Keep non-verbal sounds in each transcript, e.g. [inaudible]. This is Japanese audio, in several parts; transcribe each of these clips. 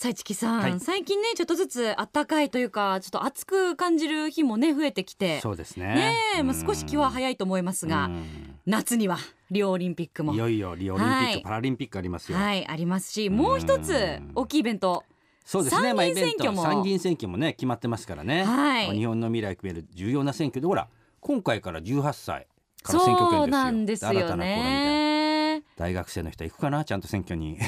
さいちきさん、はい。最近ねちょっとずつ暖かいというかちょっと暑く感じる日もね増えてきて。そうですね。ねえ、まあ、うん少し気は早いと思いますが、うん。夏にはリオオリンピックも。いよいよリオオリンピック、はい。パラリンピックありますよ、はいありますしもう一つうん大きいイベント。そうですね。参議院選挙も。参議院選挙もね決まってますからね、はい。日本の未来を決める重要な選挙。でほら今回から18歳から選挙権ですよ。そうなんですよ新たな頃みたいな。ね。大学生の人は行くかなちゃんと選挙に。ね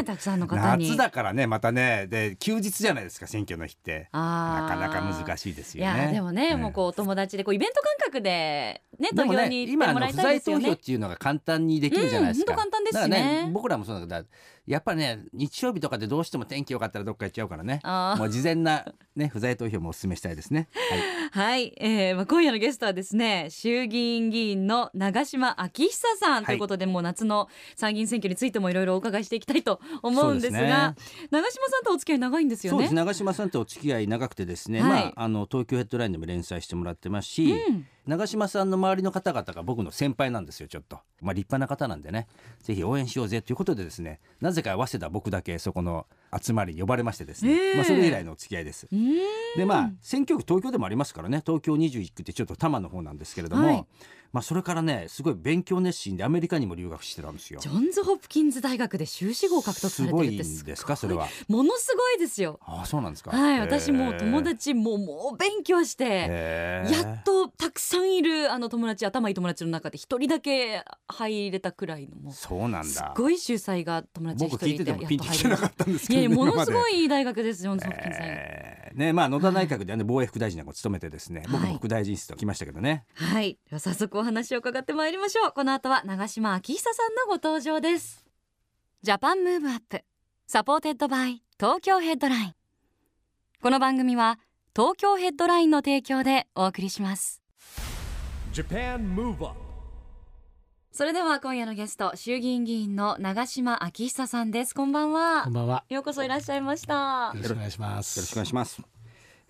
えたくさんの方に。[laughs] 夏だからねまたね。で休日じゃないですか選挙の日って。なあー。かなか難しいですいよね。やでもね、うん。もうこうお友達でこうイベント感覚でね投票に行ってもらいの不在たいですよね。投票っていうのが簡単にできるじゃないですか、うん簡単ですね。から僕らもそうだけどやっぱりね日曜日とかでどうしても天気良かったらどっか行っちゃうからね。もう事前なね不在投票もお勧めしたいですね、はい。はい、えーまあ、今夜のゲストはですね衆議院議員の長島昭久さんということで、もう夏の参議院選挙についてもいろいろお伺いしていきたいと思うんですがそう長島さんとお付き合い長いんですよね？そうです。長嶋さんとお付き合い長くてですね、はい。まああの東京ヘッドラインでも連載してもらってますし、うん長嶋さんの周りの方々が僕の先輩なんですよちょっと。まあ立派な方なんでね。ぜひ応援しようぜということでですねなぜか早稲田僕だけそこの集まりに呼ばれましてですね、へえまあそれ以来のお付き合いです。でまあ選挙区東京でもありますからね。東京21区ってちょっと多摩の方なんですけれども、はいまあそれからねすごい勉強熱心でアメリカにも留学してたんですよ。ジョンズ・ホプキンズ大学で修士号を獲得されてるってすごいんです。かそれはものすごいですよ。ああそうなんですか。はい、私もう友達ももう勉強して。えやっとたくさんいるあの友達頭いい友達の中で一人だけ入れたくらいのもうそうなんだ。すっごい秀才が友達一僕人いて聞いててもピンときてなかったんですけど、ね、やものすごいいいい大学ですジョンズ・ホプキンズ大学、えーね。まあ野田内閣ではね防衛副大臣なんかを務めてですね、僕はい。も副大臣室と来ましたけどね、はい。では早速お話を伺ってまいりましょう。この後は長島昭久さんのご登場です。 Japan Move Up. Supported by Tokyo Headline.この番組は東京ヘッドラインの提供でお送りします。Japan Move Up それでは今夜のゲスト衆議院議員の長島昭久さんです。こんばんは。こんばんは。ようこそいらっしゃいました。よろしくお願いします。よろしくお願いします。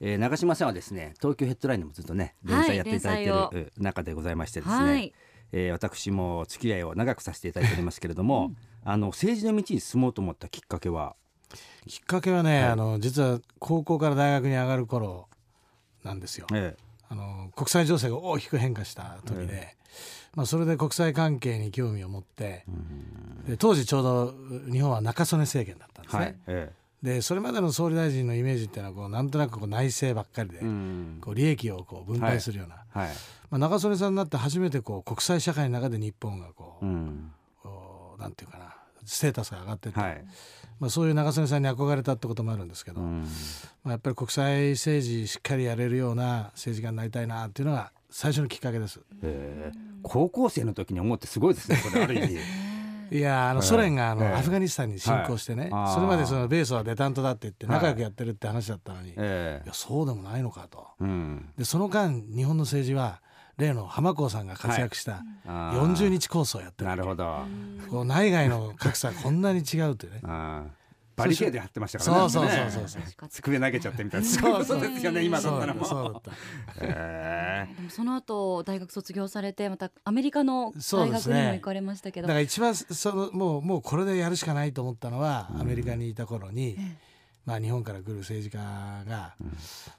えー、長嶋さんはですね東京ヘッドラインでもずっとね連載やっていただいている、中でございましてですね、はい。えー私も付き合いを長くさせていただいておりますけれども、あの政治の道に進もうと思ったきっかけは？きっかけはね、あの実は高校から大学に上がる頃なんですよ。えあの国際情勢が大きく変化した時で、まあそれで国際関係に興味を持って、で当時ちょうど日本は中曽根政権だったんですね。ーはい、えでそれまでの総理大臣のイメージっていうのはこうなんとなくこう内政ばっかりで、こう利益をこう分配するような、はい、まあ、中曽根さんになって初めてこう国際社会の中で日本がこう、うなんていうかなステータスが上がっていった、はい、まあ、そういう長曽根さんに憧れたってこともあるんですけど、うん、まあ、やっぱり国際政治しっかりやれるような政治家になりたいなっていうのが最初のきっかけです。え。ー高校生の時に思ってすごいですねこれある意味。[laughs] いやあのええソ連があの、ええ。アフガニスタンに侵攻してね、それまでその米ソはデタントだって言って仲良くやってるって話だったのに、い、えやそうでもないのかと。でその間日本の政治は例の浜子さんが活躍したあー。40日構想をやってるなるほど。こう内外の格差こんなに違うってねバリケード張ってましたからね。そうそうそうねそう。そう机投げちゃってみたいな。そういう。ことですよね今だそう。だったらもう。そうだった。えでもその後大学卒業されてまたアメリカの大学にも行かれましたけど、だから一番そのもうもうこれでやるしかないと思ったのは、アメリカにいた頃に、まあ、日本から来る政治家が、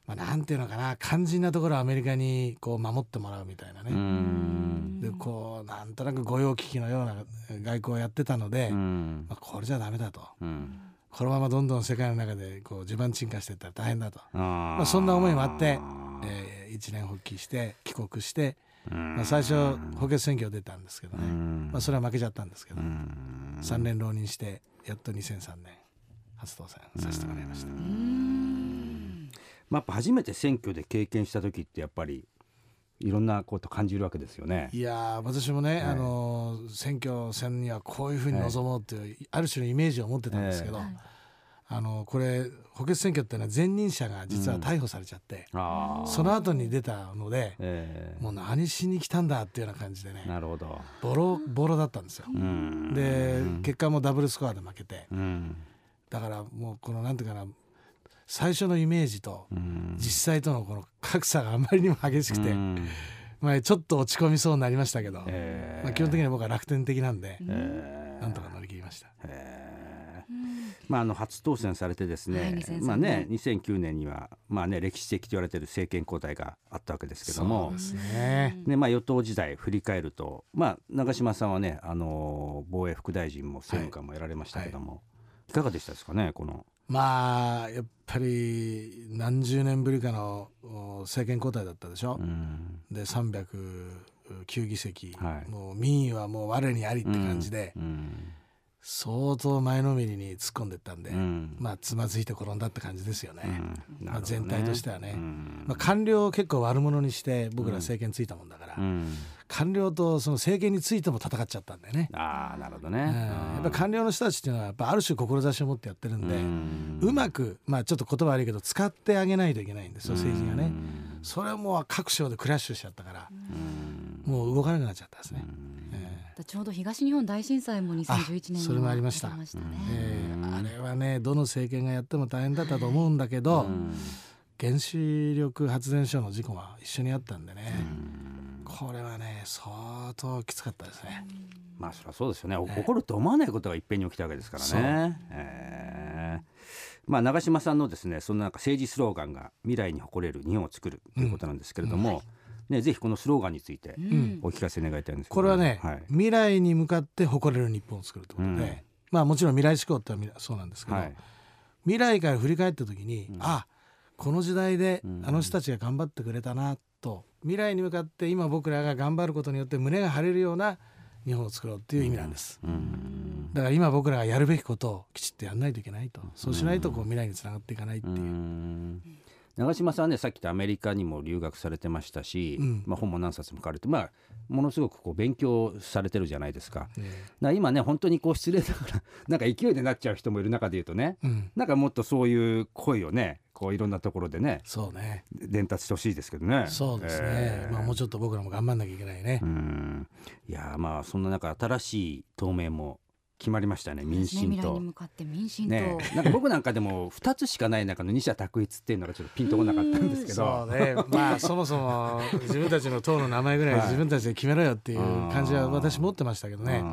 まあ、なんていうのかな肝心なところをアメリカにこう守ってもらうみたいなね、ん。でこうなんとなく御用聞きのような外交をやってたので、うん。まあ、これじゃダメだと。うんこのままどんどん世界の中でこう地盤沈下していったら大変だと、あまあ、そんな思いもあって、えー一年発起して帰国して、まあ、最初補欠選挙出たんですけどね、まあ、それは負けちゃったんですけど、3年浪人してやっと2003年初当選させてもらいました。まあ、やっぱ初めて選挙で経験した時ってやっぱりいろんなこと感じるわけですよね。いやー私もね、いあのー選挙戦にはこういうふうに臨もうっていう、ある種のイメージを持ってたんですけど、えあのこれ補欠選挙っていうのは前任者が実は逮捕されちゃって、ああその後に出たのでええ。もう何しに来たんだっていうような感じでねなるほど。ボロボロだったんですよ。うん。で結果もダブルスコアで負けてうん。だからもうこのなんていうかな最初のイメージとうん。実際とのこの格差があまりにも激しくて、うん。まあ、ちょっと落ち込みそうになりましたけど、ええまあ、基本的には僕は楽天的なんで、ええなんとか乗り切りました。ええまあ、あの初当選されてですね、はい2003まあね、2009年には、まあね、歴史的と言われている政権交代があったわけですけどもそうですね。ねまあ、与党時代振り返ると、まあ、長嶋さんはね、あの防衛副大臣も政務官もやられましたけども、い、かがでしたですかねこの、まあやっぱり何十年ぶりかのお政権交代だったでしょ？うん。で309議席、はい。もう民意はもう我にありって感じで、うん。相当前のめりに突っ込んでったんで、うん。まあつまずいて転んだって感じですよね。うん。まあ、全体としてはね、うん。まあ、官僚を結構悪者にして僕ら政権ついたもんだから、うん官僚とその政権についても戦っちゃったんだよね。ああなるほどうん。ね、やっぱ官僚の人たちっていうのはやっぱある種志を持ってやってるんで、ん。うまくまあちょっと言葉悪いけど使ってあげないといけないんですよ政治がね。うんそれはもう各省でクラッシュしちゃったから、うん。もう動かなくなっちゃったですね。えちょうど東日本大震災も2011年にあそれもありました。ありましたね。ええ。えあれはねどの政権がやっても大変だったと思うんだけど、原子力発電所の事故は一緒にあったんでね、これはね相当きつかったですね。まあそりゃそうですよね、おええ。起こると思わないことがいっぺんに起きたわけですからね。ええ。まあ、長嶋さんのですねそのなんか政治スローガンが未来に誇れる日本を作るということなんですけれども、ね、ぜひこのスローガンについてうん。お聞かせ願いたいんですけど。これはね、はい。未来に向かって誇れる日本を作るということで、うん。まあもちろん未来志向ってのはそうなんですけど、はい。未来から振り返った時に、あこの時代でうん。あの人たちが頑張ってくれたなと未来に向かって今僕らが頑張ることによって胸が張れるような日本を作ろうっていう意味なんです。うん。だから今僕らがやるべきことをきちっとやらないといけないと。そうしないとこう未来につながっていかないっていう。う、ん長嶋さんはねさっき言ったアメリカにも留学されてましたし、うん。まあ、本も何冊も書かれて、まあ、ものすごくこう勉強されてるじゃないですか。今ね本当にこう失礼だから [laughs] なんか勢いでなっちゃう人もいる中で言うとねうん、なんかもっとそういう声をねこういろんなところでねそうね。伝達してほしいですけどね。そうですね、えーまあもうちょっと僕らも頑張んなきゃいけないね。う、ん。いやーまあそんな中新しい党名も決まりましたね民ね。進党。未来に。向かって民進党、ねなんか僕なんかでも2つしかない中の二者択一っていうのがちょっとピンとこなかったんですけそどうね。まあそもそも自分たちの党の名前ぐらい自分たちで決めろよっていう感じは私持ってましたけどね。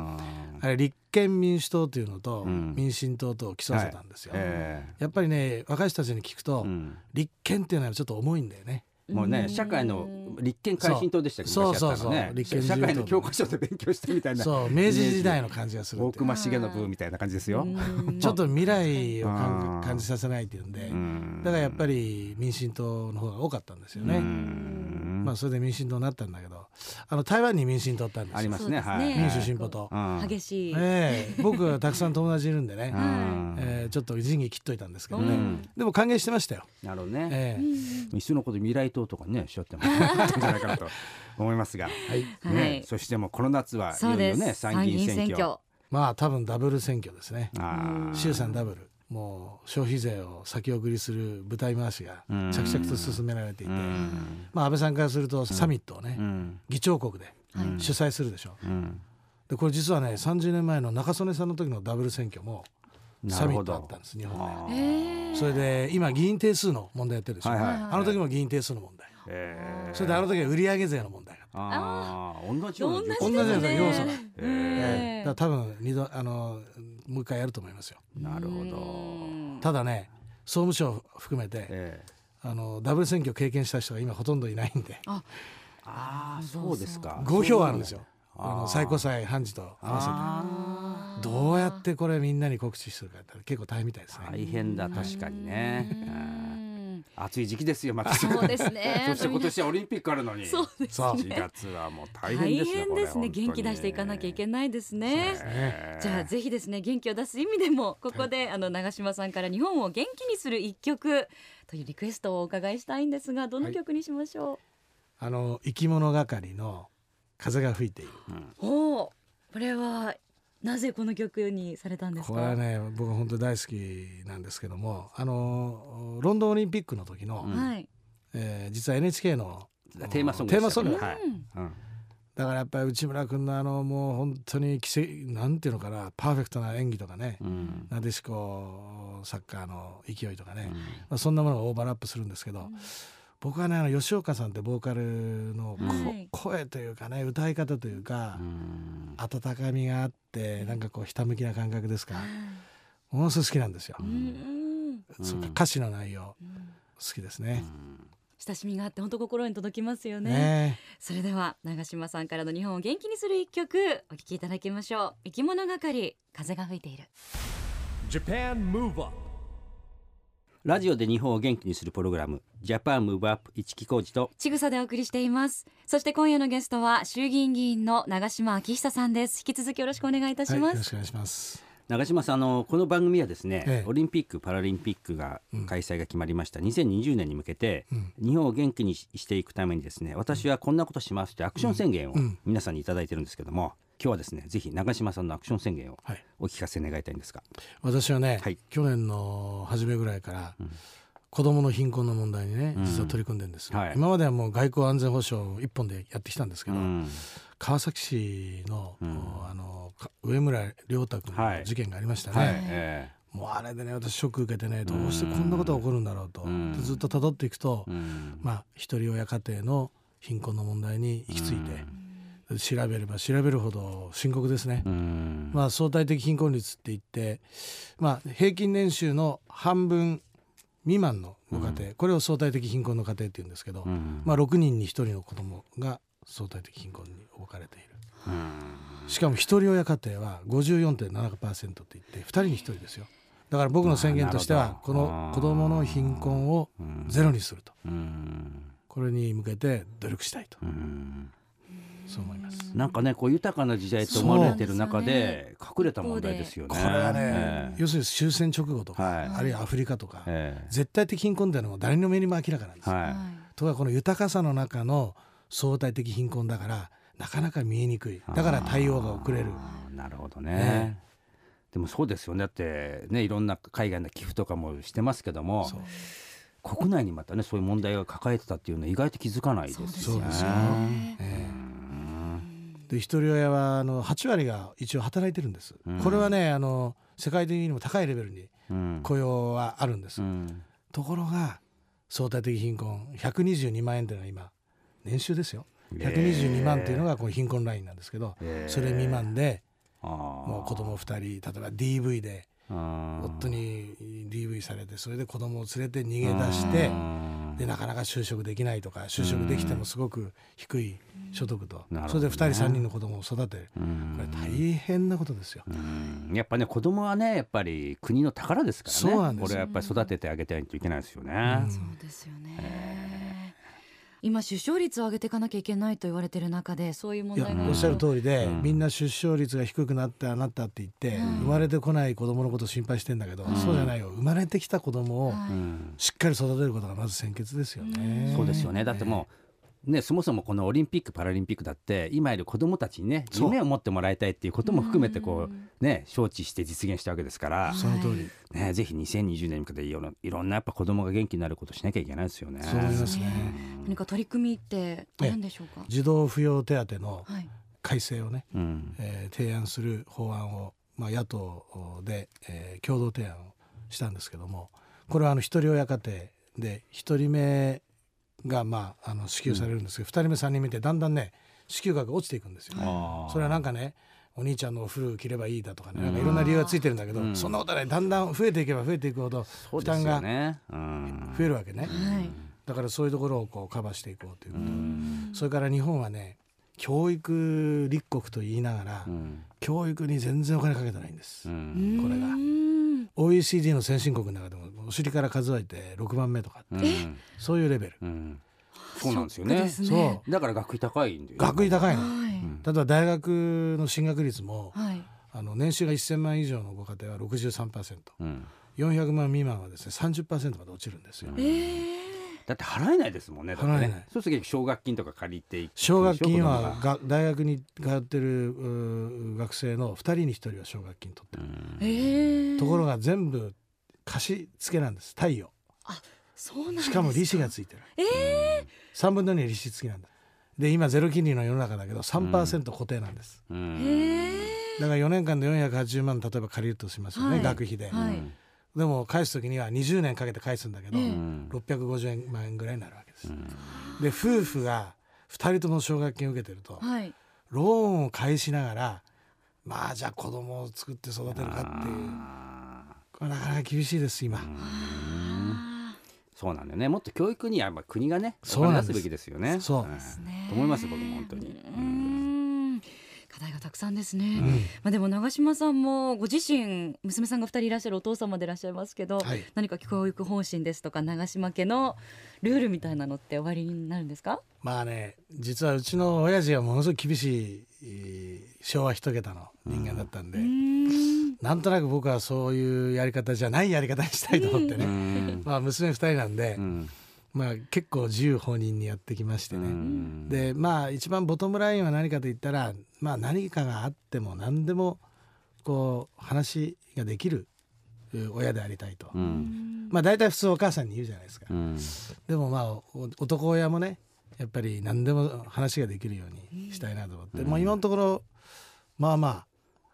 あれ立憲民主党というのとうん。民進党とを競わせたんですよ、えやっぱりね若い人たちに聞くと、えうん。立憲っていうのはちょっと重いんだよねもうね社会の立憲改進党でしたけどね。そうそう立憲社会の教科書で勉強してみたいなそう明治時代の感じがする大隈重信みたいな感じですよ。うん。[laughs] ちょっと未来をあ感じさせないっていうんで。うん。だからやっぱり民進党の方が多かったんですよね、うんまあそれで民進党になったんだけどあの台湾に民進党ってあるんですよ。ありますねはい。民主進歩党。うん激しい、ええ。僕はたくさん友達いるんでね、うん。えーちょっと仁義切っといたんですけどね、うん。でも歓迎してましたよ、なるほどね。ええ。いっそのこと未来党とかねおっしゃ [laughs] ってもらったんじゃないかなと思いますが、はい。はい。ね、そしてもうこの夏はいそうです、よいよね参議院選挙。まあ多分ダブル選挙ですね。衆参ダブルもう消費税を先送りする舞台回しがうん。着々と進められていて、うん。まあ安倍さんからするとサミットをね、うん。議長国でうん主催するでしょ、うん。でこれ実はね30年前の中曽根さんの時のダブル選挙もサミットあったんです日本あでー。それで今議員定数の問題やってるでしょ、はいはいあの時も議員定数の問題。えー。それであの時は売上税の問題。があー。同じような要素が、えええ。だから多分二度あのもう一回やると思いますよ。ーなるほど。ただね総務省含めてえーあのダブル選挙経験した人が今ほとんどいないんで。ああそうですか。5票あるんですよ。あの最高裁判事と合わあせて。どうやってこれみんなに告知するかって結構大変みたいですね。ー大変だ確かにね。暑い時期ですよまた。そうですね。[laughs] そして今年はオリンピックあるのに。そうですそう4月はもう大大変ですね。変ですね。元気出していかなきゃいけないですね。ね。じゃあぜひですね元気を出す意味でもここであの長嶋さんから日本を元気にする一曲というリクエストをお伺いしたいんですがどの曲にしましょあの生き物係の風が吹いている。う、おおこれはなぜこの曲にされたんですか？これはね僕は本当に大好きなんですけどもあのロンドンオリンピックの時の、うん。はい。えー実は NHK のテーマソングテーマソングでしたよね。はい。うん。だからやっぱり内村君のあのもう本当に奇跡なんていうのかなパーフェクトな演技とかね、うん。なでしこサッカーの勢いとかね、うん。まあ、そんなものがオーバーラップするんですけど、僕はねあの吉岡さんってボーカルのこ、はい。声というかね歌い方というか、うん。温かみがあってなんかこうひたむきな感覚ですか。ものすごい好きなんですよ。うんそうか歌詞の内容好きですね。親しみがあって本当心に届きますよね。ね。それでは長嶋さんからの日本を元気にする一曲お聴きいただきましょう。生き物係風が吹いている。Japan Move Up ラジオで日本を元気にするプログラムジャパンムーブアップ一木工事とちぐさでお送りしています。そして今夜のゲストは衆議院議員の長嶋昭久さんです。引き続きよろしくお願いいたはい、します、よろしくお願いします。長嶋さんあのこの番組はですね、ええ。オリンピック・パラリンピックが開催が決まりました、2020年に向けて、うん。日本を元気にししていくためにですね私はこんなことしますというアクション宣言をうん。皆さんに頂いてるんですけども今日はですねぜひ長嶋さんのアクション宣言をはい、お聞かせ願いたいんですが、私はね、はい。去年の初めぐらいから、ん。子どもの貧困の問題にねうん。実は取り組んでるんです、はい。今まではもう外交安全保障一本でやってきたんですけど、うん。川崎市の,、うん。あのか上村良太君はい。の事件がありましたね、はい、えもうあれでね私ショック受けてねどうしてこんなことが起こるんだろうと、ずっと辿っていくと、まあ一人親家庭の貧困の問題に行き着いて、調べれば調べるほど深刻ですね。うん。まあ、相対的貧困率って言って、まあ、平均年収の半分未満のご家庭、これを相対的貧困の家庭って言うんですけど、うん。まあ、6人に1人の子供が相対的貧困に置かれている。しかも一人親家庭は54.7%って言って2人に1人ですよ。だから僕の宣言としてはこの子供の貧困をゼロにすると。うんこれに向けて努力したいと。うんそう思います。なんかねこう豊かな時代と思われてる中で隠れた問題ですよね。これはね、ええ。要するに終戦直後とか、はい。あるいはアフリカとか、ええ。絶対的貧困っていうのも誰の目にも明らかなんですよ。はい。ところがこの豊かさの中の相対的貧困だからなかなか見えにくい。だから対応が遅れる。なるほどね。ねでもそうですよね。だってねいろんな海外の寄付とかもしてますけども国内にまたねそういう問題を抱えてたっていうのは意外と気づかないですよね。そうですよね。ええで一人親はあの8割が一応働いてるんです、うん。これはねあの世界的にも高いレベルにうん。雇用はあるんです、うん。ところが相対的貧困122万円っていうのは今年収ですよ。122万っていうのがこの貧困ラインなんですけど、へえ。それ未満でもう子供2人例えば DV で夫に DV されてそれで子供を連れて逃げ出してうんでなかなか就職できないとか就職できてもすごく低い所得と、ね。それで2人3人の子供を育てる。うん。これ大変なことですよ。うん。やっぱね子供はねやっぱり国の宝ですからね。そうなんですよ。これはやっぱり育ててあげたいといけないですよね。うん。そうですよね今出生率を上げていかなきゃいけないと言われてる中でそういう問いや題がおっしゃる通りで、うん。みんな出生率が低くなってあなったって言って、うん生まれてこない子供のことを心配してんだけど、ん。そうじゃないよ。生まれてきた子供をしっかり育てることがまず先決ですよね。そうですよね。だってもうねそもそもこのオリンピック・パラリンピックだって今いる子どもたちにね夢を持ってもらいたいっていうことも含めてこうね承知して実現したわけですから、その通り、ね、ぜひ2020年に向けていろんないろんなやっぱ子どもが元気になることしなきゃいけないですよね。そう思いますね。何か取り組みって何でしょうか？児童扶養手当のはい。改正をね、うん。えー提案する法案を、まあ、野党で、えー共同提案をしたんですけどもこれはあの一人親家庭で一人目が、まあ、あの支給されるんですけど、二人目三人目ってだんだんね支給額が落ちていくんですよ。あー。それはなんかねお兄ちゃんのお古着ればいいだとかねなんかいろんな理由がついてるんだけど、うん。そんなことはねだんだん増えていけば増えていくほど負担が増えるわけね、はい。だからそういうところをこうカバーしていこうということ、うん。それから日本はね教育立国と言いながら、うん。教育に全然お金かけてないんです、うん。これが。うん OECD の先進国の中でもお尻から数えて6番目とかうん。そういうレベル、うん。そうなんですよね。そうね。だだから学費高いんだよ学費高いの、はい。ん例えば大学の進学率もはい。あの年収が1000万以上のご家庭は 63%400 うん。万未満はですね30%まで落ちるんですよ、えーだって払えないですもんね払えない。そうすると奨学金とか借りていく奨学金はがが大学に通ってる学生の2人に1人は奨学金取ってる、ええところが全部貸し付けなんです。太陽そうなんですしかも利子がついてる。ええ3分の2利子付きなんだ。で今ゼロ金利の世の中だけど3%固定なんです、うん。へえだから4年間で480万例えば借りるとしますよね、はい。学費で、はいでも返す時には20年かけて返すんだけど、ええうん650万円ぐらいになるわけです、で夫婦が2人とも奨学金を受けてるとはい。ローンを返しながらまあじゃあ子供を作って育てるかっていうこれなかなか厳しいです今、あそうなんだよね。もっと教育にはまあ国がねそうなんです。お金出すべきですよね。そう。うん。ーねと思います僕も本当に。うーん課題がたくさんですね、うん。まあでも長嶋さんもご自身娘さんが二人いらっしゃるお父様でいらっしゃいますけど、はい。何か教育方針ですとか長嶋家のルールみたいなのって終わりになるんですか？まあね実はうちの親父はものすごく厳しいえー昭和一桁の人間だったんで、うーん。なんとなく僕はそういうやり方じゃないやり方にしたいと思ってね、うん。まあ娘二人なんで、うんまあ結構自由放任にやってきましてね、うん。でまあ一番ボトムラインは何かと言ったら、まあ、何かがあっても何でもこう話ができるう親でありたいと、うん。まあ大体普通お母さんに言うじゃないですか、うん。でもまあお男親もねやっぱり何でも話ができるようにしたいなと思って、もう今のところまあまあ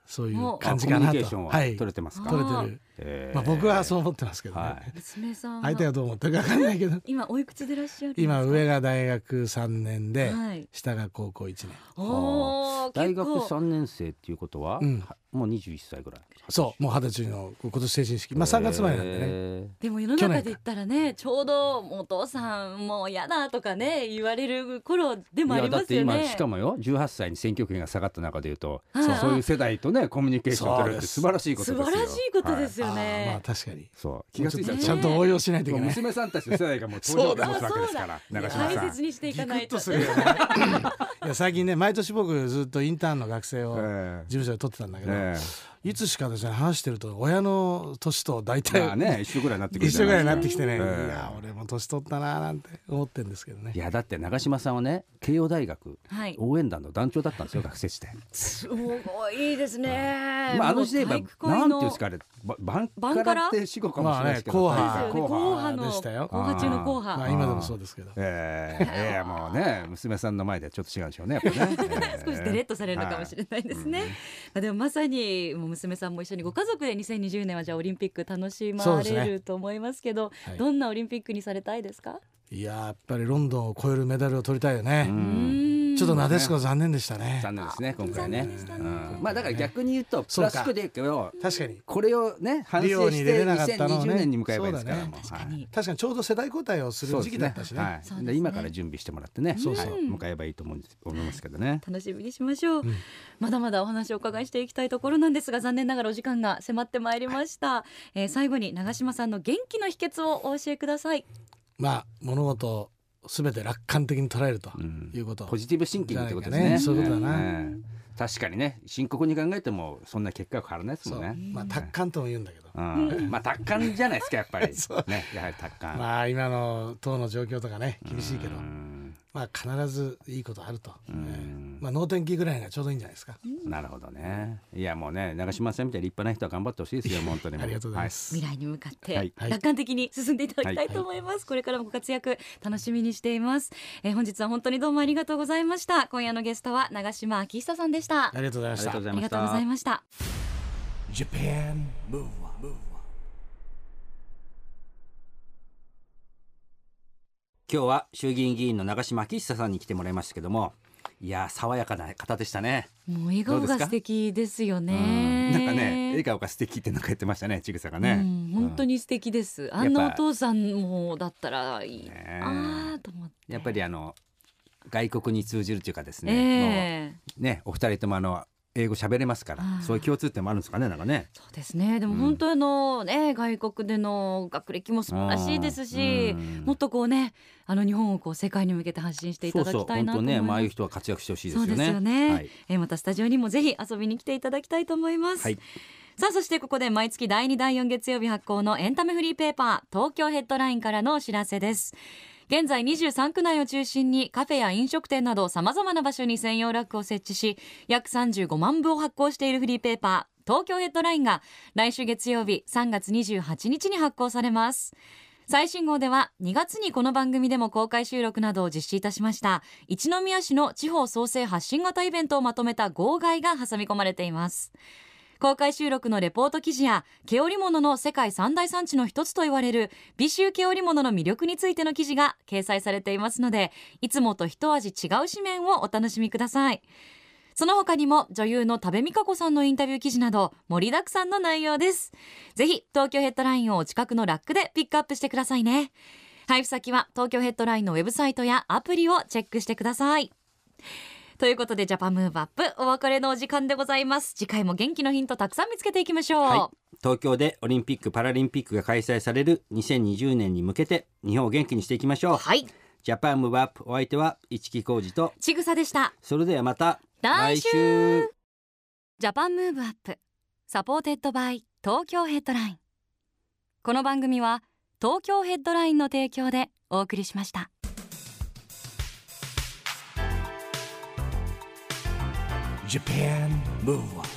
そういう感じかなと。あコミュニケーションははい。取れてますか？取れてる、えー。まあ、僕はそう思ってますけどね、はい。娘さんは相手がどう思ってるか分かんないけど。今おいくつでいらっしゃるんですか？今上が大学3年で、はい。下が高校1年。おー大学結構。3年生っていうことは、うん。はもう21歳ぐらい。そうもう二十歳の今年成人式。まあ3月生まれなんでね、えでも世の中で言ったらねちょうどもうお父さんもう嫌だとかね言われる頃でもありーいやだってますよね今しかもよ18歳に選挙権が下がった中でいうと、はい。そうそういう世代とねコミュニケーションを取れるって素晴らしいことですよ。素晴らしいことではすよまあね、確かに。そう。気がついたらね。ちゃんと応用しないといけない。娘さんたちの世代がもう登場わけですから長嶋さん大切にしていかないと。るよね。[laughs] いや最近ね毎年僕ずっとインターンの学生をえ事務所で取ってたんだけど、えいつしかですね話してると親の年と大え体、まあね一緒ぐらいになってくる一緒ぐらいになっってきてね、ええ。いや俺も年取ったななんて思ってるんですけどね。いやだって長嶋さんはね慶応大学はい。応援団の団長だったんですよ学生時代。すごいですね。まああの時代はなんていうんのですかあればバンバンカラって死後かもしれないですけど、まあねですよね硬派のでしたよ。硬派中の硬派まあ今でもそうですけど。ええ。ええもうね娘さんの前ではちょっと違うんでしょうねやっぱね、え [laughs] え少しデレッとされるのかもしれないですね。まあでもまさにもう娘さんも一緒にご家族で2020年はじゃあオリンピック楽しまれそうですねると思いますけど、はいどんなオリンピックにされたいですか？いややっぱりロンドンを超えるメダルを取りたいよね、うん。ちょっとなでしこ残念でしたね。残念ですね今回ね。残念でしたね。うん。まあだから逆に言うとプそうか。ラスクでいくけど確かに。これをね反省して出れなかったのをね。2020年に向かえばいいですから。そうだね。もう確かに。確かにちょうど世代交代をする時期だったしね。今から準備してもらってね。そうそう。はい。迎えばいいと思うんです思いますけどね。楽しみにしましょう、ん。まだまだお話をお伺いしていきたいところなんですが残念ながらお時間が迫ってまいりました、えー最後に長嶋さんの元気の秘訣をお教えくださいまあ物事を全て楽観的に捉えるとうんいうこと、ポジティブシンキングってことですね。ね。そういうことだな。ええ。確かにね深刻に考えてもそんな結果は変わらないですもんね。まあ達観とも言うんだけど、うん。まあ達観じゃないですかやっぱり。[laughs] ねやはり達観。まあ今の党の状況とかね厳しいけど。うんまあ必ずいいことあると、えん。えまあ能天気ぐらいがちょうどいいんじゃないですか、なるほどね。いやもうね長嶋さんみたいに立派な人は頑張ってほしいですよ本当にも [laughs] ありがとうございます、未来に向かって、はい。はい。楽観的に進んでいただきたいと思います、これからもご活躍楽しみにしています、えー本日は本当にどうもありがとうございました。今夜のゲストは長嶋昭久さんでした。ありがとうございました。ありがとうございましありがとうございたました Japan Move Up 今日は衆議院議員の長嶋昭久さんに来てもらいましたけどもいや爽やかな方でしたね。もう笑顔が素敵ですようん。ねなんかね笑顔が素敵ってなんか言ってましたねちぐさがね、うん、本当に素敵です、あんなお父さんもだったらいいねなあと思って。やっぱりあの外国に通じるというかですね、ええ。もうねお二人ともあの英語喋れますからそういう共通点もあるんですかねなんかね。そうですね。でも本当あのね、外国での学歴も素晴らしいですしうん。もっとこうねあの日本をこう世界に向けて発信していただきたいなと思います。そうそう。本当ねまあああいう人は活躍してほしいですそうよねですよね、はい、えーまたスタジオにもぜひ遊びに来ていただきたいと思います、はい。さあそしてここで毎月第2第4月曜日発行のエンタメフリーペーパー東京ヘッドラインからのお知らせです現在23区内を中心にカフェや飲食店など様々な場所に専用ラックを設置し約35万部を発行しているフリーペーパー東京ヘッドラインが来週月曜日3月28日に発行されます。最新号では2月にこの番組でも公開収録などを実施いたしました一宮市の地方創生発信型イベントをまとめた号外が挟み込まれています。公開収録のレポート記事や毛織物の世界三大産地の一つと言われる美州毛織物の魅力についての記事が掲載されていますのでいつもと一味違う紙面をお楽しみください。その他にも女優の多部未華子さんのインタビュー記事など盛りだくさんの内容です。ぜひ東京ヘッドラインをお近くのラックでピックアップしてくださいね。配布先は東京ヘッドラインのウェブサイトやアプリをチェックしてください。ということでジャパンムーブアップお別れのお時間でございます。次回も元気のヒントたくさん見つけていきましょう、はい、東京でオリンピック・パラリンピックが開催される2020年に向けて日本を元気にしていきましょう。はい。 Japan Move Up お相手は一木広治とちぐさでした。それではまた来週。 Japan Move Up supported by Tokyo Headline.この番組は東京ヘッドラインの提供でお送りしました Japan. Move